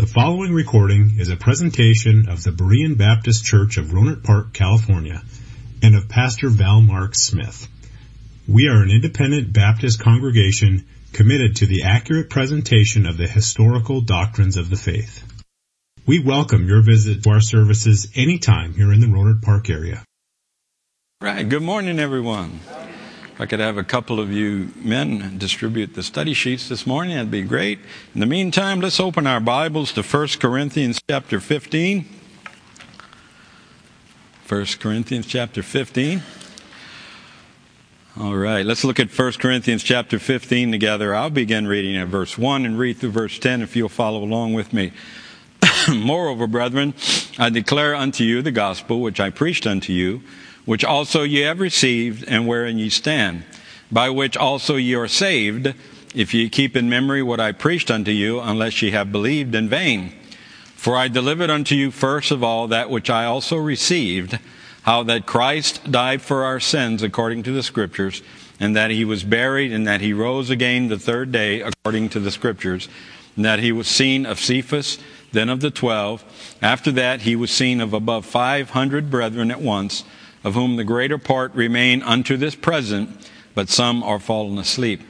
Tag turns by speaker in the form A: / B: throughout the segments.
A: The following recording is a presentation of the Berean Baptist Church of Rohnert Park, California, and of Pastor Val Mark Smith. We are an independent Baptist congregation committed to the accurate presentation of the historical doctrines of the faith. We welcome your visit to our services anytime here in the Rohnert Park area.
B: Right. Good morning, everyone. I could have a couple of you men distribute the study sheets this morning, that'd be great. In the meantime, let's open our Bibles to 1 Corinthians chapter 15. 1 Corinthians chapter 15. All right, let's look at 1 Corinthians chapter 15 together. I'll begin reading at verse 1 and read through verse 10 if you'll follow along with me. Moreover, brethren, I declare unto you the gospel which I preached unto you which also ye have received, and wherein ye stand, by which also ye are saved, if ye keep in memory what I preached unto you, unless ye have believed in vain. For I delivered unto you first of all that which I also received, how that Christ died for our sins according to the Scriptures, and that he was buried, and that he rose again the third day according to the Scriptures, and that he was seen of Cephas, then of the twelve. After that he was seen of above five hundred brethren at once of whom the greater part remain unto this present, but some are fallen asleep.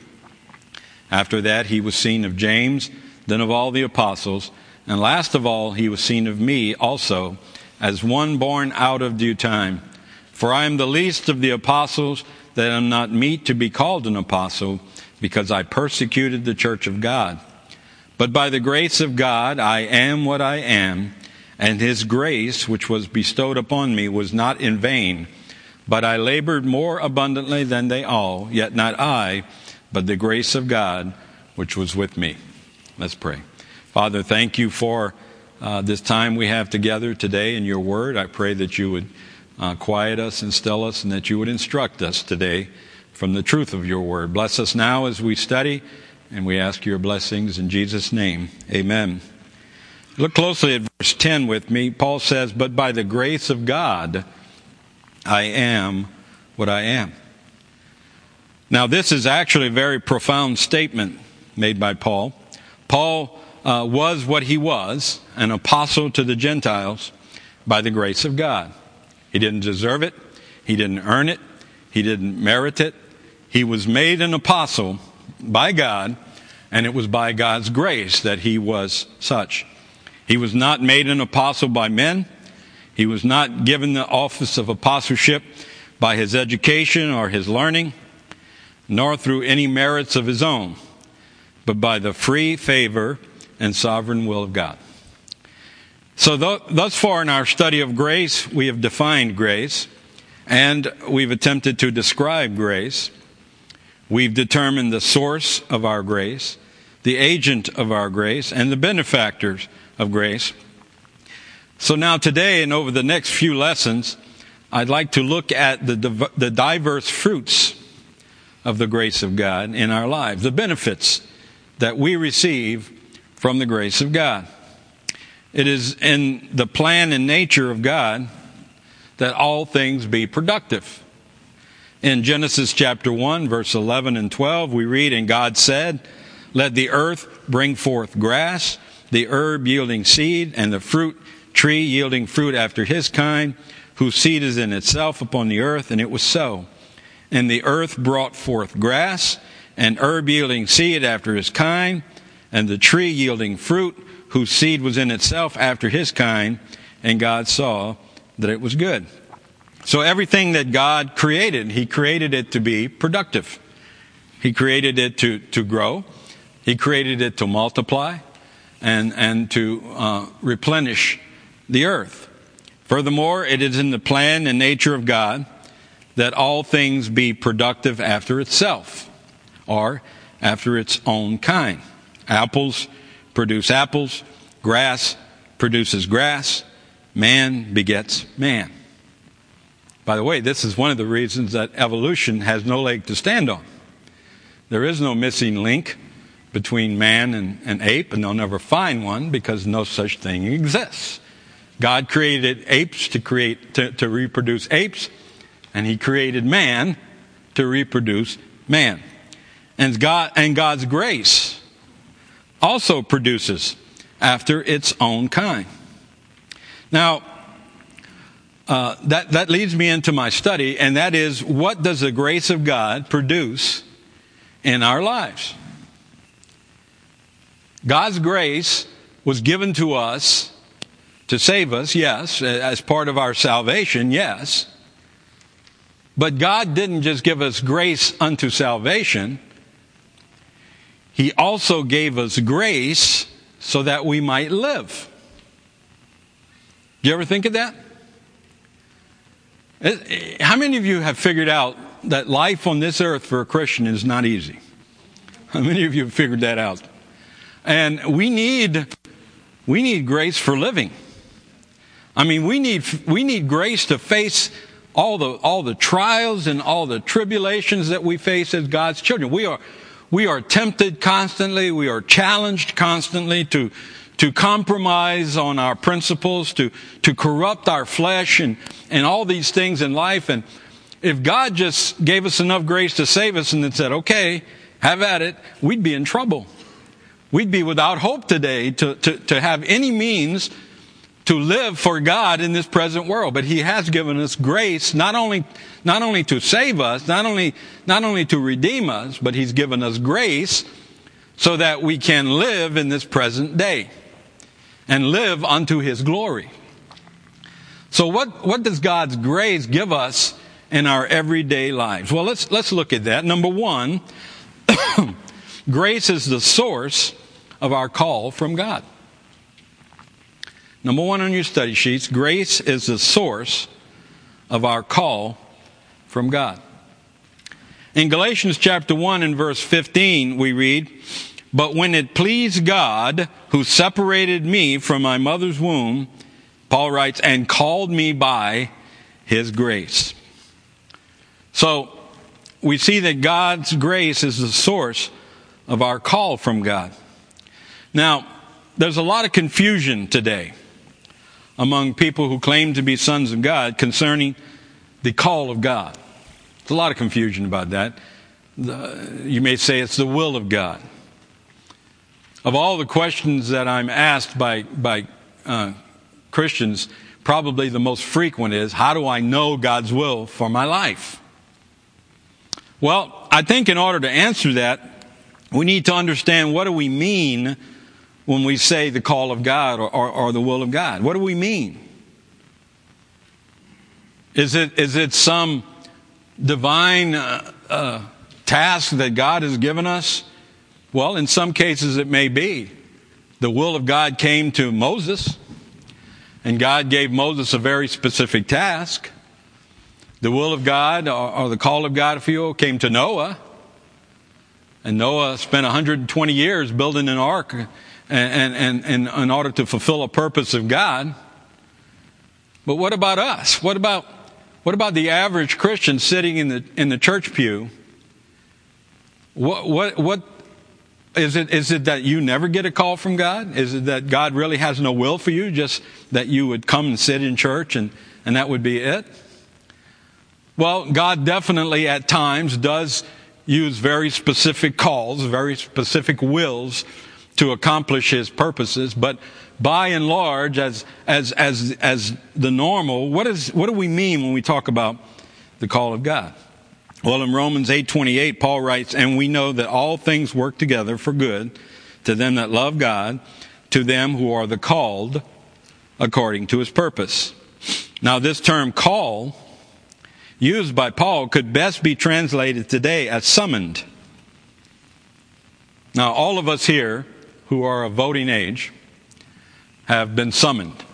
B: After that, he was seen of James, then of all the apostles, and last of all, he was seen of me also, as one born out of due time. For I am the least of the apostles, that am not meet to be called an apostle, because I persecuted the church of God. But by the grace of God, I am what I am and his grace, which was bestowed upon me, was not in vain. But I labored more abundantly than they all, yet not I, but the grace of God, which was with me. Let's pray. Father, thank you for uh, this time we have together today in your word. I pray that you would uh, quiet us and still us, and that you would instruct us today from the truth of your word. Bless us now as we study, and we ask your blessings in Jesus' name. Amen. Look closely at verse 10 with me. Paul says, But by the grace of God, I am what I am. Now, this is actually a very profound statement made by Paul. Paul uh, was what he was, an apostle to the Gentiles, by the grace of God. He didn't deserve it, he didn't earn it, he didn't merit it. He was made an apostle by God, and it was by God's grace that he was such. He was not made an apostle by men. He was not given the office of apostleship by his education or his learning, nor through any merits of his own, but by the free favor and sovereign will of God. So, thus far in our study of grace, we have defined grace and we've attempted to describe grace. We've determined the source of our grace, the agent of our grace, and the benefactors of grace. So now today and over the next few lessons, I'd like to look at the, the diverse fruits of the grace of God in our lives, the benefits that we receive from the grace of God. It is in the plan and nature of God that all things be productive. In Genesis chapter 1, verse 11 and 12, we read, And God said, Let the earth bring forth grass, the herb yielding seed, and the fruit tree yielding fruit after his kind, whose seed is in itself upon the earth, and it was so. And the earth brought forth grass, and herb yielding seed after his kind, and the tree yielding fruit, whose seed was in itself after his kind, and God saw that it was good. So everything that God created, He created it to be productive. He created it to, to grow. He created it to multiply and, and to uh, replenish the earth. Furthermore, it is in the plan and nature of God that all things be productive after itself or after its own kind. Apples produce apples, grass produces grass, man begets man. By the way, this is one of the reasons that evolution has no leg to stand on. There is no missing link between man and, and ape, and they'll never find one because no such thing exists. God created apes to create to, to reproduce apes, and He created man to reproduce man. And God and God's grace also produces after its own kind. Now, uh, that, that leads me into my study, and that is what does the grace of God produce in our lives? God's grace was given to us to save us, yes, as part of our salvation, yes. But God didn't just give us grace unto salvation, He also gave us grace so that we might live. Do you ever think of that? Eh, eh, how many of you have figured out that life on this earth for a Christian is not easy? How many of you have figured that out? And we need, we need grace for living. I mean, we need, we need grace to face all the, all the trials and all the tribulations that we face as God's children. We are, we are tempted constantly. We are challenged constantly to, to compromise on our principles, to, to corrupt our flesh and, and all these things in life. And if God just gave us enough grace to save us and then said, okay, have at it, we'd be in trouble. We'd be without hope today to, to, to have any means to live for God in this present world. But He has given us grace not only, not only to save us, not only, not only to redeem us, but He's given us grace so that we can live in this present day and live unto His glory. So what, what does God's grace give us in our everyday lives? Well, let's, let's look at that. Number one, grace is the source of our call from God. Number one on your study sheets, grace is the source of our call from God. In Galatians chapter 1 and verse 15, we read, But when it pleased God, who separated me from my mother's womb, Paul writes, and called me by his grace. So, we see that God's grace is the source of our call from God. Now, there's a lot of confusion today among people who claim to be sons of God concerning the call of God. There's a lot of confusion about that. The, you may say it's the will of God. Of all the questions that I'm asked by, by uh, Christians, probably the most frequent is how do I know God's will for my life? Well, I think in order to answer that, we need to understand what do we mean when we say the call of God or, or, or the will of God? What do we mean? Is it, is it some divine uh, uh, task that God has given us? Well, in some cases it may be. The will of God came to Moses, and God gave Moses a very specific task. The will of God, or, or the call of God, if you will, came to Noah. And Noah spent 120 years building an ark and, and, and in order to fulfill a purpose of God. But what about us? What about, what about the average Christian sitting in the, in the church pew? What, what, what, is it, is it that you never get a call from God? Is it that God really has no will for you, just that you would come and sit in church and, and that would be it? Well, God definitely at times does use very specific calls, very specific wills to accomplish his purposes, but by and large, as, as, as, as the normal, what, is, what do we mean when we talk about the call of God? Well, in Romans 8:28, Paul writes, "And we know that all things work together for good to them that love God, to them who are the called according to his purpose." Now, this term call used by Paul could best be translated today as summoned. Now, all of us here who are of voting age have been summoned.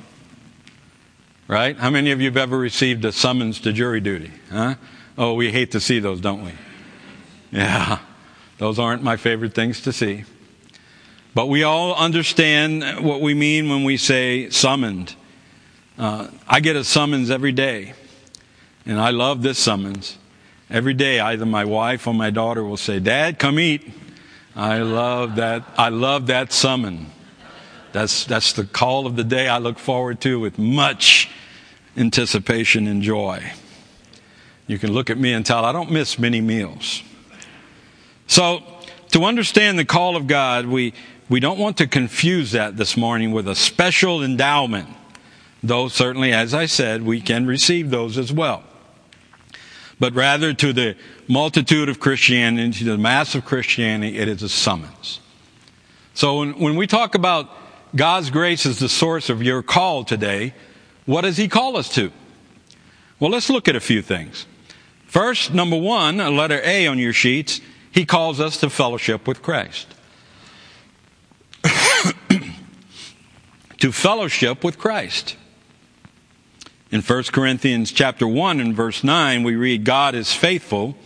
B: Right? How many of you have ever received a summons to jury duty? Huh? Oh, we hate to see those, don't we? Yeah, those aren't my favorite things to see. But we all understand what we mean when we say summoned. Uh, I get a summons every day, and I love this summons. Every day, either my wife or my daughter will say, Dad, come eat. I love that. I love that summon. That's, that's the call of the day I look forward to with much anticipation and joy. You can look at me and tell I don't miss many meals. So, to understand the call of God, we, we don't want to confuse that this morning with a special endowment, though certainly, as I said, we can receive those as well. But rather to the multitude of Christianity, the mass of Christianity, it is a summons. So when, when we talk about God's grace as the source of your call today, what does He call us to? Well, let's look at a few things. First, number one, a letter A on your sheets, He calls us to fellowship with Christ. to fellowship with Christ. In 1 Corinthians chapter 1 and verse 9, we read, God is faithful,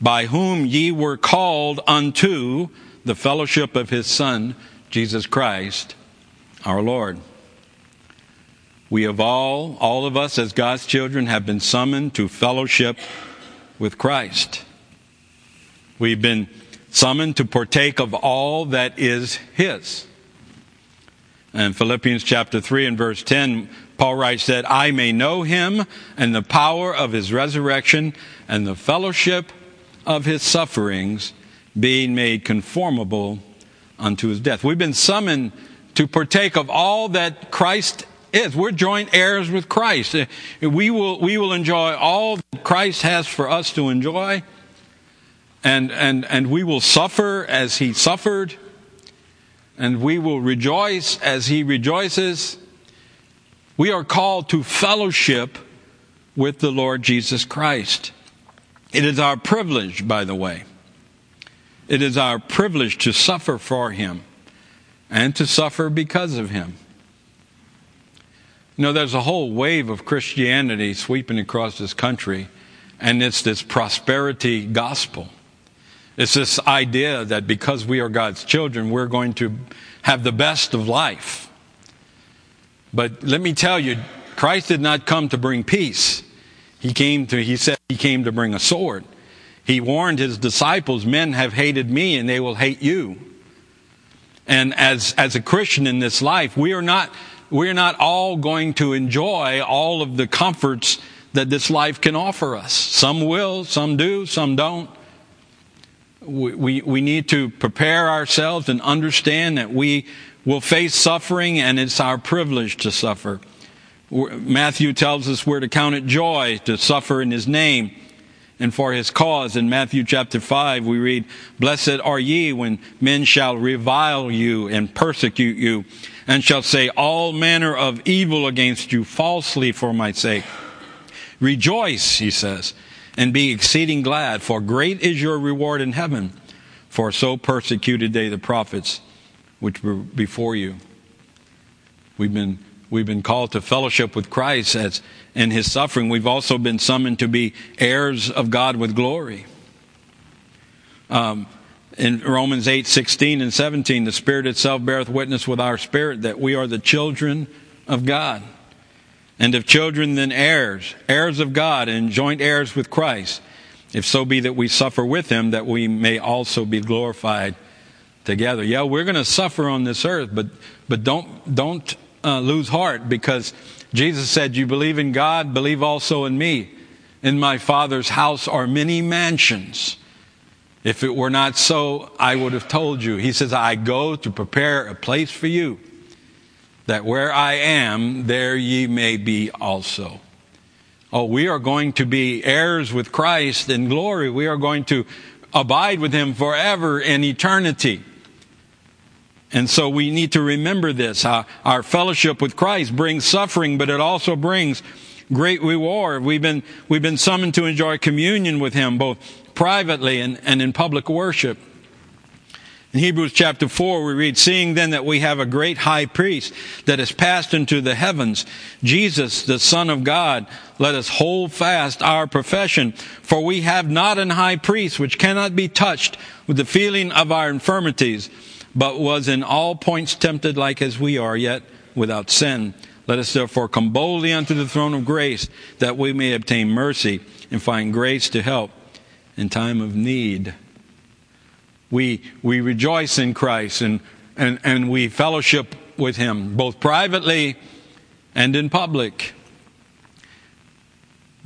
B: by whom ye were called unto the fellowship of his Son, Jesus Christ, our Lord. We have all, all of us as God's children, have been summoned to fellowship with Christ. We've been summoned to partake of all that is His. And Philippians chapter 3 and verse 10, Paul writes that I may know Him and the power of His resurrection and the fellowship of His sufferings, being made conformable unto His death. We've been summoned to partake of all that Christ is. We're joint heirs with Christ. We will, we will enjoy all that Christ has for us to enjoy. And, and, and we will suffer as he suffered. And we will rejoice as he rejoices. We are called to fellowship with the Lord Jesus Christ. It is our privilege, by the way. It is our privilege to suffer for him and to suffer because of him. You know, there's a whole wave of Christianity sweeping across this country, and it's this prosperity gospel. It's this idea that because we are God's children, we're going to have the best of life. But let me tell you, Christ did not come to bring peace. He came to, he said he came to bring a sword. He warned his disciples, men have hated me and they will hate you. And as, as a Christian in this life, we are not, we are not all going to enjoy all of the comforts that this life can offer us. Some will, some do, some don't. We, we, we need to prepare ourselves and understand that we will face suffering and it's our privilege to suffer. Matthew tells us we're to count it joy to suffer in his name and for his cause. In Matthew chapter 5, we read, Blessed are ye when men shall revile you and persecute you, and shall say all manner of evil against you falsely for my sake. Rejoice, he says, and be exceeding glad, for great is your reward in heaven. For so persecuted they the prophets which were before you. We've been We've been called to fellowship with Christ as in his suffering. We've also been summoned to be heirs of God with glory. Um, in Romans 8, 16 and 17, the Spirit itself beareth witness with our spirit that we are the children of God. And if children, then heirs, heirs of God and joint heirs with Christ, if so be that we suffer with him, that we may also be glorified together. Yeah, we're going to suffer on this earth, but, but don't, don't uh, lose heart because Jesus said, You believe in God, believe also in me. In my Father's house are many mansions. If it were not so, I would have told you. He says, I go to prepare a place for you, that where I am, there ye may be also. Oh, we are going to be heirs with Christ in glory. We are going to abide with Him forever in eternity. And so we need to remember this. Our, our, fellowship with Christ brings suffering, but it also brings great reward. We've been, we've been summoned to enjoy communion with Him, both privately and, and in public worship. In Hebrews chapter 4, we read, Seeing then that we have a great high priest that has passed into the heavens, Jesus, the Son of God, let us hold fast our profession. For we have not an high priest which cannot be touched with the feeling of our infirmities but was in all points tempted like as we are, yet without sin. Let us therefore come boldly unto the throne of grace, that we may obtain mercy and find grace to help in time of need. We, we rejoice in Christ and, and, and we fellowship with Him, both privately and in public.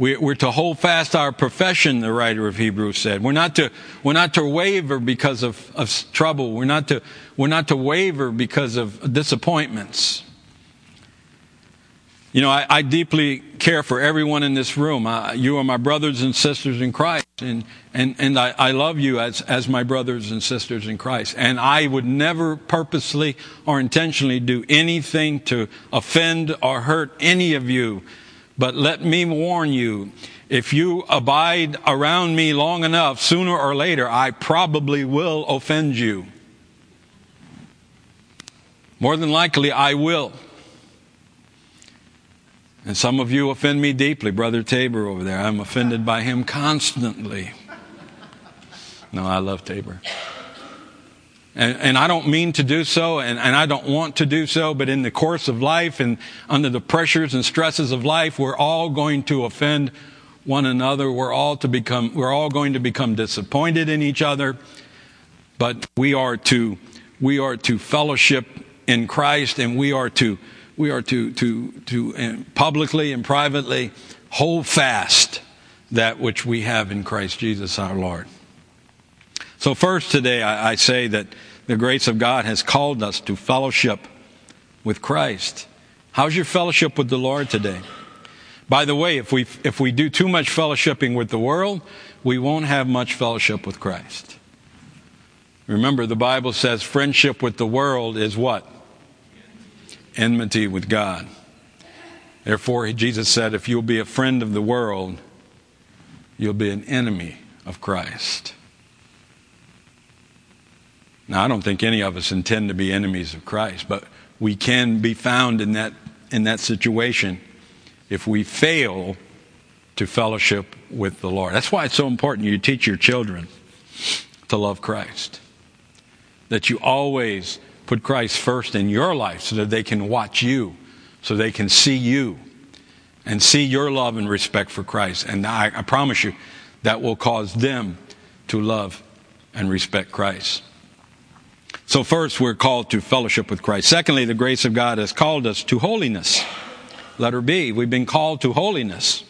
B: We, are to hold fast our profession, the writer of Hebrews said. We're not to, we're not to waver because of, of trouble. We're not, to, we're not to waver because of disappointments. You know, I, I, deeply care for everyone in this room. I, you are my brothers and sisters in Christ, and, and, and I, I love you as, as my brothers and sisters in Christ. And I would never purposely or intentionally do anything to offend or hurt any of you. But let me warn you, if you abide around me long enough, sooner or later, I probably will offend you. More than likely, I will. And some of you offend me deeply. Brother Tabor over there, I'm offended by him constantly. No, I love Tabor. And, and, I don't mean to do so, and, and, I don't want to do so, but in the course of life and under the pressures and stresses of life, we're all going to offend one another. We're all to become, we're all going to become disappointed in each other. But we are to, we are to fellowship in Christ, and we are to we are to, to, to uh, publicly and privately hold fast that which we have in Christ Jesus our Lord. So, first today, I, I say that the grace of God has called us to fellowship with Christ. How's your fellowship with the Lord today? By the way, if we, if we do too much fellowshipping with the world, we won't have much fellowship with Christ. Remember, the Bible says friendship with the world is what? enmity with God. Therefore, Jesus said, if you'll be a friend of the world, you'll be an enemy of Christ. Now, I don't think any of us intend to be enemies of Christ, but we can be found in that, in that situation if we fail to fellowship with the Lord. That's why it's so important you teach your children to love Christ. That you always put Christ first in your life so that they can watch you, so they can see you and see your love and respect for Christ. And I, I promise you, that will cause them to love and respect Christ. So, first, we're called to fellowship with Christ. Secondly, the grace of God has called us to holiness. Letter B, we've been called to holiness.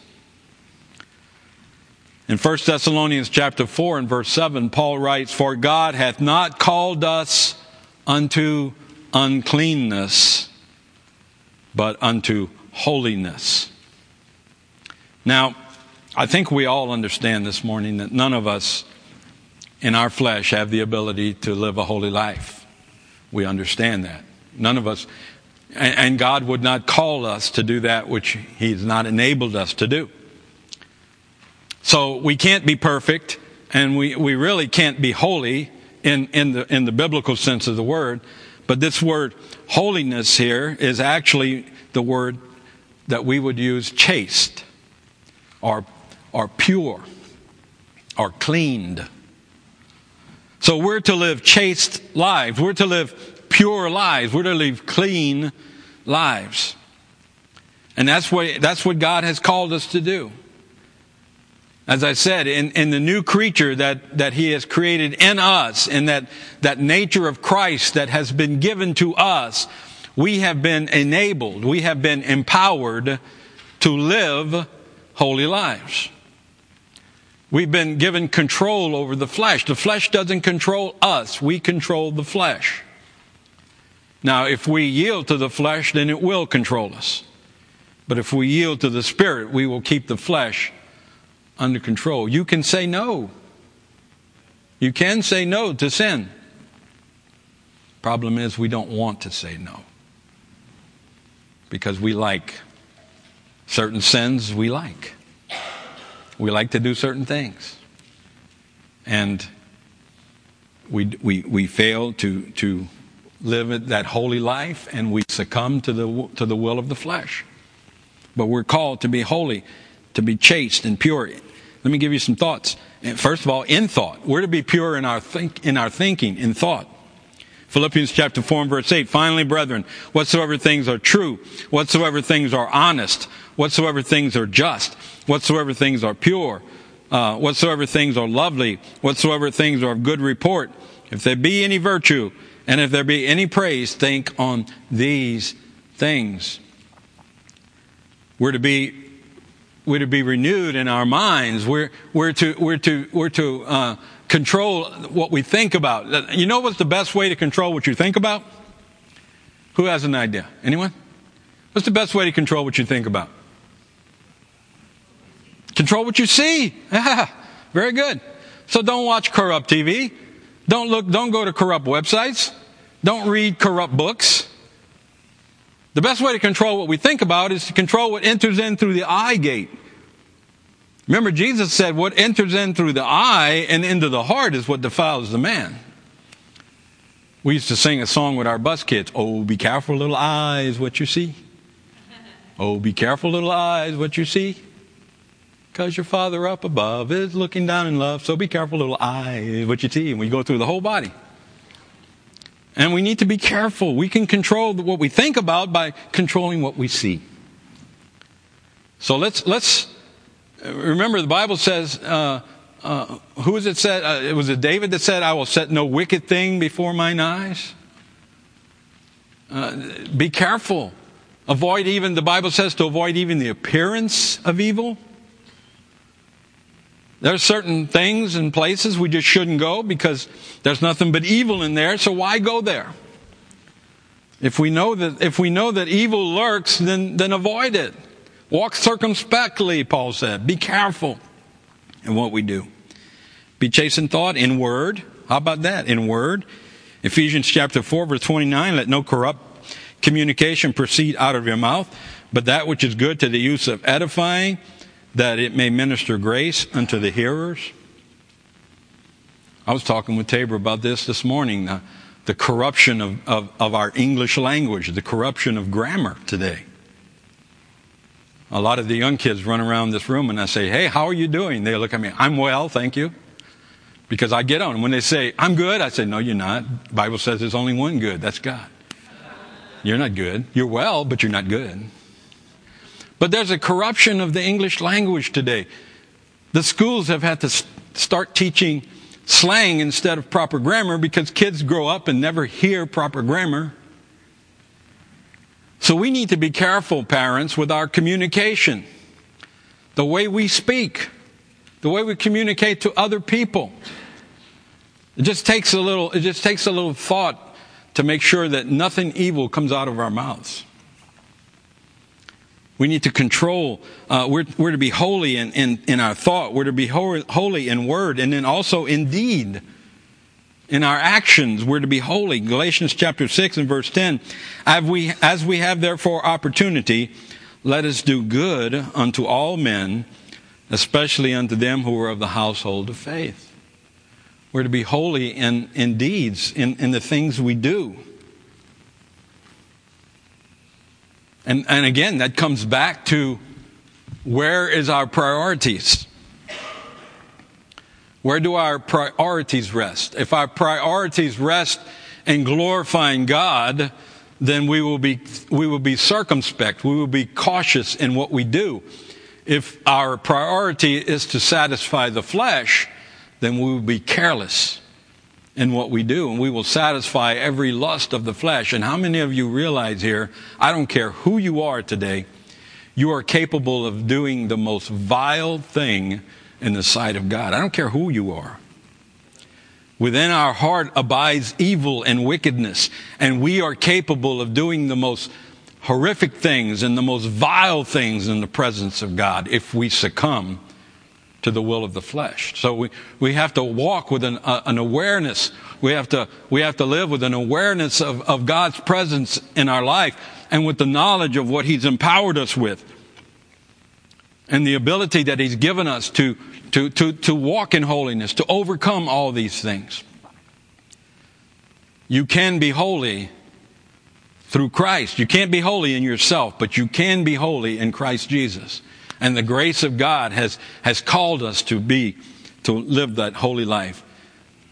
B: In 1 Thessalonians chapter 4 and verse 7, Paul writes, For God hath not called us unto uncleanness, but unto holiness. Now, I think we all understand this morning that none of us in our flesh have the ability to live a holy life. We understand that. None of us, and God would not call us to do that which He has not enabled us to do. So we can't be perfect, and we, we really can't be holy in, in, the, in the biblical sense of the word. But this word holiness here is actually the word that we would use chaste or, or pure or cleaned. So we're to live chaste lives. We're to live pure lives. We're to live clean lives. And that's what, that's what God has called us to do. As I said, in, in the new creature that, that He has created in us, in that, that nature of Christ that has been given to us, we have been enabled, we have been empowered to live holy lives. We've been given control over the flesh. The flesh doesn't control us, we control the flesh. Now, if we yield to the flesh, then it will control us. But if we yield to the Spirit, we will keep the flesh under control. You can say no. You can say no to sin. Problem is, we don't want to say no. Because we like certain sins we like. We like to do certain things. And we, we, we fail to, to live that holy life and we succumb to the, to the will of the flesh. But we're called to be holy to be chaste and pure. Let me give you some thoughts. First of all, in thought. We're to be pure in our, think, in our thinking, in thought. Philippians chapter 4 and verse 8. Finally, brethren, whatsoever things are true, whatsoever things are honest, whatsoever things are just, whatsoever things are pure, uh, whatsoever things are lovely, whatsoever things are of good report, if there be any virtue, and if there be any praise, think on these things. We're to be we're to be renewed in our minds. We're, we're to, we're to, we're to uh, control what we think about. You know what's the best way to control what you think about? Who has an idea? Anyone? What's the best way to control what you think about? Control what you see. Ah, very good. So don't watch corrupt TV. Don't look, don't go to corrupt websites. Don't read corrupt books. The best way to control what we think about is to control what enters in through the eye gate. Remember, Jesus said, What enters in through the eye and into the heart is what defiles the man. We used to sing a song with our bus kids Oh, be careful, little eyes, what you see. Oh, be careful, little eyes, what you see. Because your Father up above is looking down in love. So be careful, little eyes, what you see. And we go through the whole body. And we need to be careful. We can control what we think about by controlling what we see. So let's, let's remember the Bible says, uh, uh, who was it said? Uh, it was it David that said, I will set no wicked thing before mine eyes? Uh, be careful. Avoid even, the Bible says to avoid even the appearance of evil. There are certain things and places we just shouldn't go because there's nothing but evil in there, so why go there? If we know that, if we know that evil lurks, then, then avoid it. Walk circumspectly, Paul said. Be careful in what we do. Be chaste in thought, in word. How about that? In word. Ephesians chapter 4 verse 29, let no corrupt communication proceed out of your mouth, but that which is good to the use of edifying, that it may minister grace unto the hearers. I was talking with Tabor about this this morning the, the corruption of, of, of our English language, the corruption of grammar today. A lot of the young kids run around this room and I say, Hey, how are you doing? They look at me, I'm well, thank you. Because I get on. When they say, I'm good, I say, No, you're not. The Bible says there's only one good. That's God. You're not good. You're well, but you're not good. But there's a corruption of the English language today. The schools have had to start teaching slang instead of proper grammar because kids grow up and never hear proper grammar. So we need to be careful, parents, with our communication. The way we speak, the way we communicate to other people. It just takes a little, it just takes a little thought to make sure that nothing evil comes out of our mouths. We need to control. Uh, we're, we're to be holy in, in, in our thought. We're to be holy in word and then also in deed. In our actions, we're to be holy. Galatians chapter 6 and verse 10. As we, as we have therefore opportunity, let us do good unto all men, especially unto them who are of the household of faith. We're to be holy in, in deeds, in, in the things we do. And, and again, that comes back to where is our priorities? Where do our priorities rest? If our priorities rest in glorifying God, then we will be, we will be circumspect. We will be cautious in what we do. If our priority is to satisfy the flesh, then we will be careless in what we do, and we will satisfy every lust of the flesh. And how many of you realize here, I don't care who you are today, you are capable of doing the most vile thing in the sight of God. I don't care who you are. Within our heart abides evil and wickedness, and we are capable of doing the most horrific things and the most vile things in the presence of God if we succumb to the will of the flesh. So we, we have to walk with an, uh, an awareness. We have to, we have to live with an awareness of, of God's presence in our life and with the knowledge of what He's empowered us with and the ability that He's given us to, to, to, to walk in holiness, to overcome all these things. You can be holy through Christ. You can't be holy in yourself, but you can be holy in Christ Jesus. And the grace of God has, has called us to be, to live that holy life.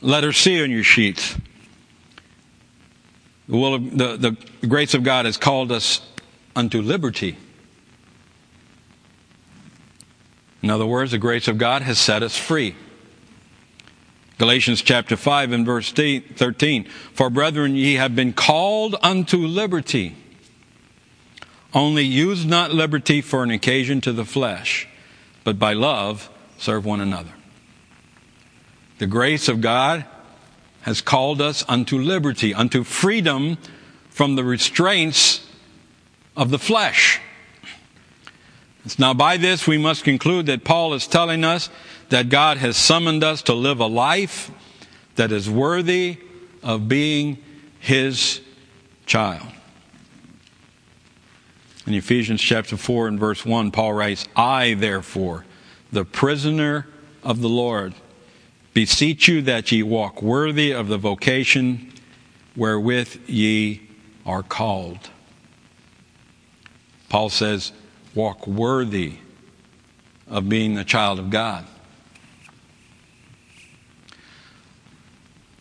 B: Let her see on your sheets. The, will of, the, the grace of God has called us unto liberty. In other words, the grace of God has set us free. Galatians chapter 5 and verse 13. For brethren, ye have been called unto liberty. Only use not liberty for an occasion to the flesh, but by love serve one another. The grace of God has called us unto liberty, unto freedom from the restraints of the flesh. Now, by this, we must conclude that Paul is telling us that God has summoned us to live a life that is worthy of being his child. In Ephesians chapter 4 and verse 1, Paul writes, I, therefore, the prisoner of the Lord, beseech you that ye walk worthy of the vocation wherewith ye are called. Paul says, walk worthy of being the child of God.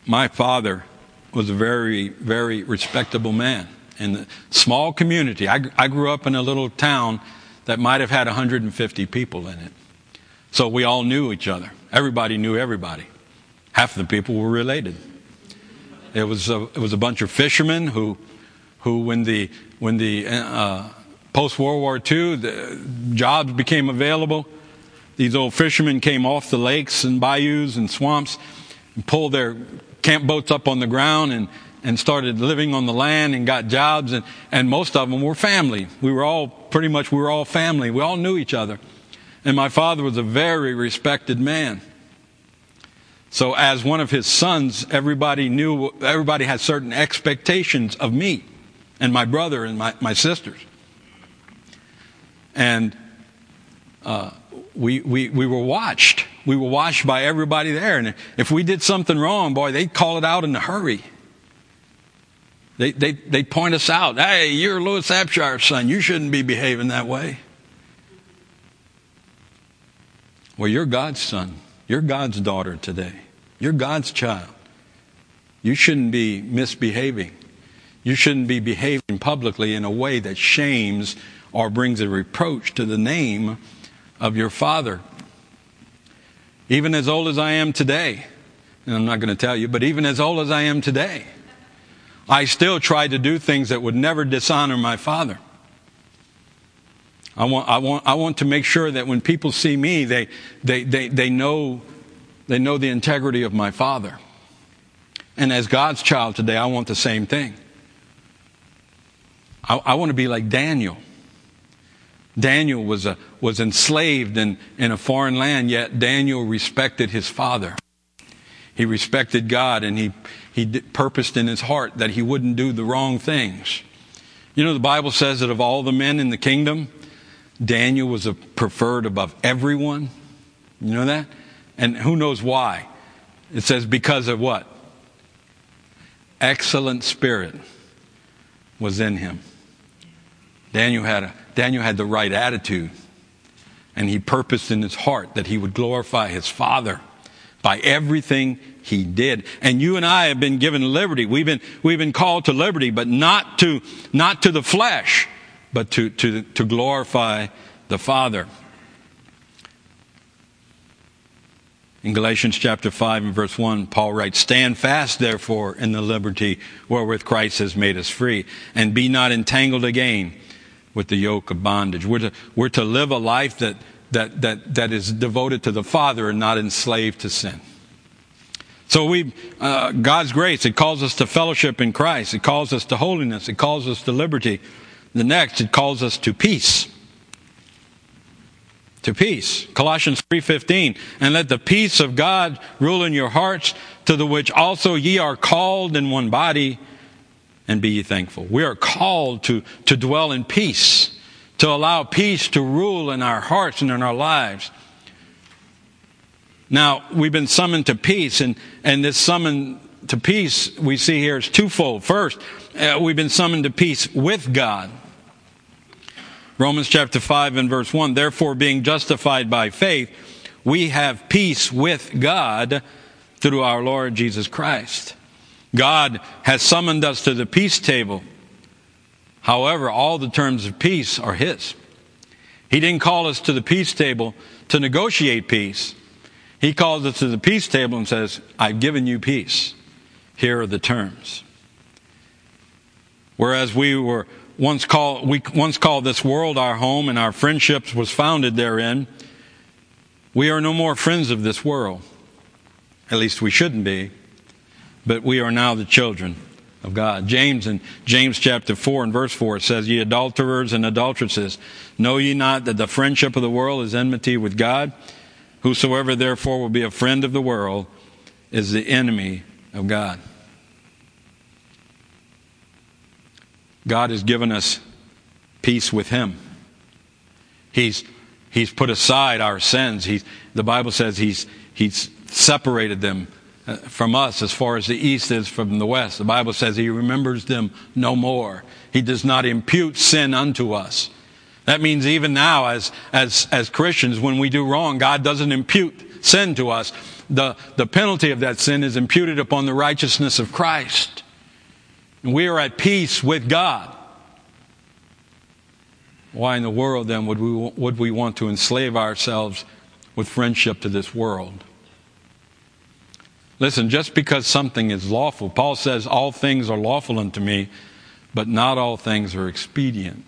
B: My father was a very, very respectable man in the small community. I, I grew up in a little town that might have had 150 people in it. So we all knew each other. Everybody knew everybody. Half of the people were related. It was a, it was a bunch of fishermen who, who when the, when the uh, post World War II, jobs became available. These old fishermen came off the lakes and bayous and swamps and pulled their camp boats up on the ground and, and started living on the land and got jobs and, and most of them were family. We were all pretty much we were all family. We all knew each other. And my father was a very respected man. So as one of his sons, everybody knew everybody had certain expectations of me and my brother and my, my sisters. And uh, we, we, we were watched. We were watched by everybody there. And if we did something wrong, boy, they'd call it out in a hurry. They, they, they'd point us out. Hey, you're Lewis Abshire's son. You shouldn't be behaving that way. Well, you're God's son. You're God's daughter today. You're God's child. You shouldn't be misbehaving. You shouldn't be behaving publicly in a way that shames or brings a reproach to the name of your father. Even as old as I am today, and I'm not going to tell you, but even as old as I am today, I still try to do things that would never dishonor my father. I want, I want, I want to make sure that when people see me, they, they, they, they, know, they know the integrity of my father. And as God's child today, I want the same thing. I, I want to be like Daniel. Daniel was, a, was enslaved in, in a foreign land, yet Daniel respected his father. He respected God and he, he purposed in his heart that he wouldn't do the wrong things. You know, the Bible says that of all the men in the kingdom, Daniel was preferred above everyone. You know that? And who knows why? It says because of what? Excellent spirit was in him. Daniel had, a, Daniel had the right attitude. And he purposed in his heart that he would glorify his Father by everything he did. And you and I have been given liberty. We've been, we've been called to liberty, but not to, not to the flesh, but to, to, to glorify the Father. In Galatians chapter 5 and verse 1, Paul writes, Stand fast, therefore, in the liberty wherewith Christ has made us free, and be not entangled again with the yoke of bondage. We're to, we're to live a life that, that, that, that is devoted to the Father and not enslaved to sin. So we, uh, God's grace, it calls us to fellowship in Christ. It calls us to holiness. It calls us to liberty. The next, it calls us to peace. To peace. Colossians 3.15, and let the peace of God rule in your hearts, to the which also ye are called in one body, and be ye thankful. We are called to, to dwell in peace, to allow peace to rule in our hearts and in our lives. Now, we've been summoned to peace, and, and this summon to peace we see here is twofold. First, uh, we've been summoned to peace with God. Romans chapter 5 and verse 1 Therefore, being justified by faith, we have peace with God through our Lord Jesus Christ. God has summoned us to the peace table. However, all the terms of peace are His. He didn't call us to the peace table to negotiate peace. He calls us to the peace table and says, I've given you peace. Here are the terms. Whereas we were once called, we once called this world our home and our friendships was founded therein, We are no more friends of this world. At least we shouldn't be. But we are now the children of God. James in James chapter 4 and verse 4 it says, Ye adulterers and adulteresses, know ye not that the friendship of the world is enmity with God? Whosoever therefore will be a friend of the world is the enemy of God. God has given us peace with Him. He's, he's put aside our sins. He's, the Bible says he's, he's separated them Uh, from us as far as the east is from the west. The Bible says he remembers them no more. He does not impute sin unto us. That means even now, as, as, as Christians, when we do wrong, God doesn't impute sin to us. The, the penalty of that sin is imputed upon the righteousness of Christ. And we are at peace with God. Why in the world then would we, would we want to enslave ourselves with friendship to this world? Listen, just because something is lawful, Paul says, all things are lawful unto me, but not all things are expedient.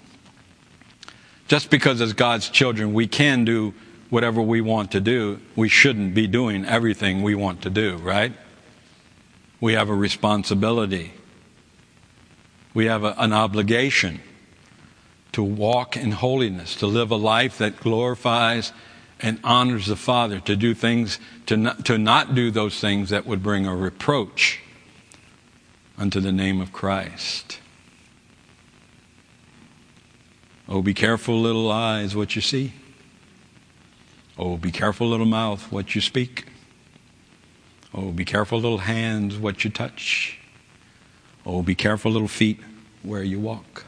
B: Just because as God's children we can do whatever we want to do, we shouldn't be doing everything we want to do, right? We have a responsibility. We have a, an obligation to walk in holiness, to live a life that glorifies and honors the Father, to do things, to not, to not do those things that would bring a reproach unto the name of Christ. Oh, be careful, little eyes, what you see. Oh, be careful, little mouth, what you speak. Oh, be careful, little hands, what you touch. Oh, be careful, little feet, where you walk.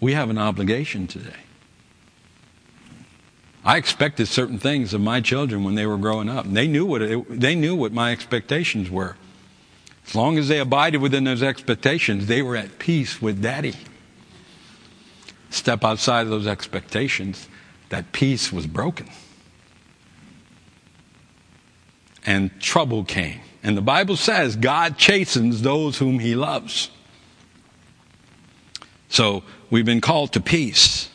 B: We have an obligation today. I expected certain things of my children when they were growing up. They knew what it, they knew what my expectations were. As long as they abided within those expectations, they were at peace with Daddy. Step outside of those expectations, that peace was broken. And trouble came. And the Bible says God chastens those whom he loves. So we've been called to peace.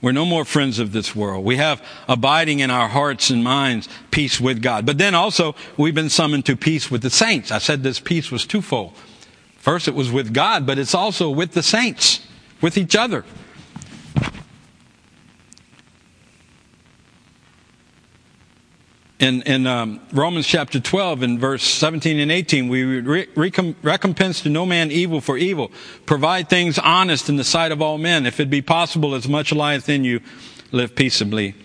B: We're no more friends of this world. We have abiding in our hearts and minds peace with God. But then also, we've been summoned to peace with the saints. I said this peace was twofold. First, it was with God, but it's also with the saints, with each other. In, in um, Romans chapter 12, in verse 17 and 18, we re- recompense to no man evil for evil. Provide things honest in the sight of all men. If it be possible, as much lieth in you, live peaceably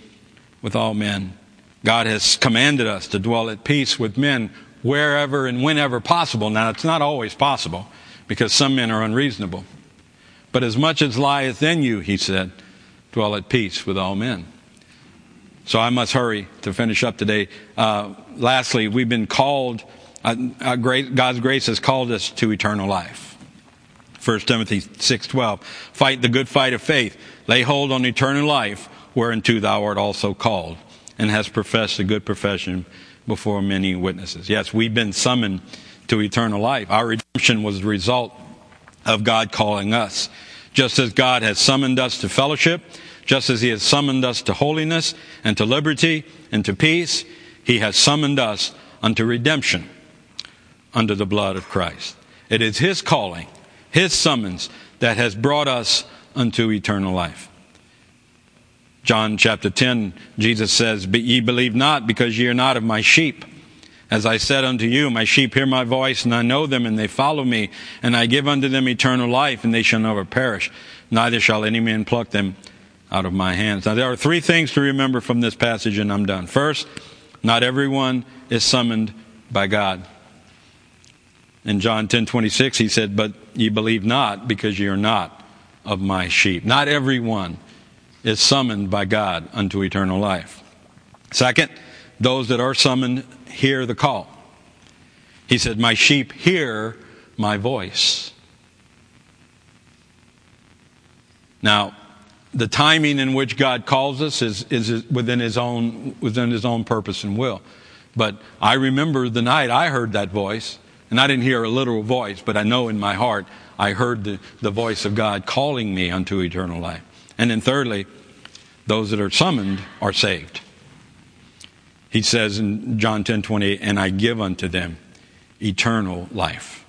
B: with all men. God has commanded us to dwell at peace with men wherever and whenever possible. Now, it's not always possible because some men are unreasonable. But as much as lieth in you, he said, dwell at peace with all men. So I must hurry to finish up today. Uh, lastly, we've been called, uh, uh, great, God's grace has called us to eternal life. 1 Timothy 6.12, fight the good fight of faith. Lay hold on eternal life, whereunto thou art also called, and hast professed a good profession before many witnesses. Yes, we've been summoned to eternal life. Our redemption was the result of God calling us. Just as God has summoned us to fellowship, just as he has summoned us to holiness and to liberty and to peace, he has summoned us unto redemption under the blood of Christ. It is his calling, his summons that has brought us unto eternal life. John chapter 10, Jesus says, But ye believe not, because ye are not of my sheep. As I said unto you, my sheep hear my voice, and I know them, and they follow me, and I give unto them eternal life, and they shall never perish, neither shall any man pluck them out of my hands. Now, there are three things to remember from this passage, and I'm done. First, not everyone is summoned by God. In John 10 26, he said, But ye believe not, because ye are not of my sheep. Not everyone is summoned by God unto eternal life. Second, those that are summoned hear the call. He said, My sheep hear my voice. Now, the timing in which God calls us is, is within his own within his own purpose and will. But I remember the night I heard that voice, and I didn't hear a literal voice, but I know in my heart I heard the, the voice of God calling me unto eternal life. And then thirdly, Those that are summoned are saved. He says in John 10 28, and I give unto them eternal life.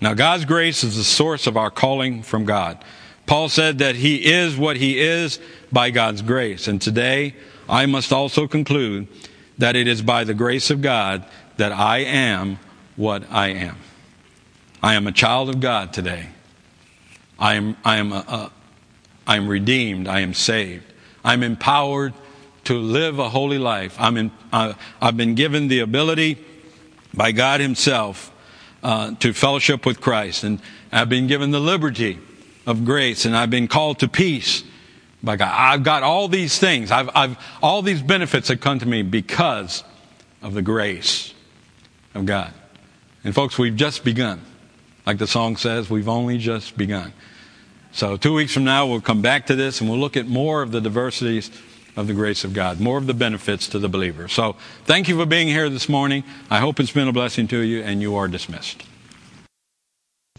B: Now, God's grace is the source of our calling from God. Paul said that he is what he is by God's grace. And today, I must also conclude that it is by the grace of God that I am what I am. I am a child of God today. I am, I am, a, a, I am redeemed. I am saved. I'm empowered to live a holy life. I'm in, uh, I've been given the ability by God Himself uh, to fellowship with Christ, and I've been given the liberty of grace, and I've been called to peace by God. I've got all these things. I've, I've all these benefits that come to me because of the grace of God. And folks, we've just begun. Like the song says, we've only just begun. So two weeks from now, we'll come back to this and we'll look at more of the diversities of the grace of God, more of the benefits to the believer. So thank you for being here this morning. I hope it's been a blessing to you and you are dismissed.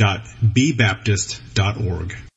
A: www.bbaptist.org.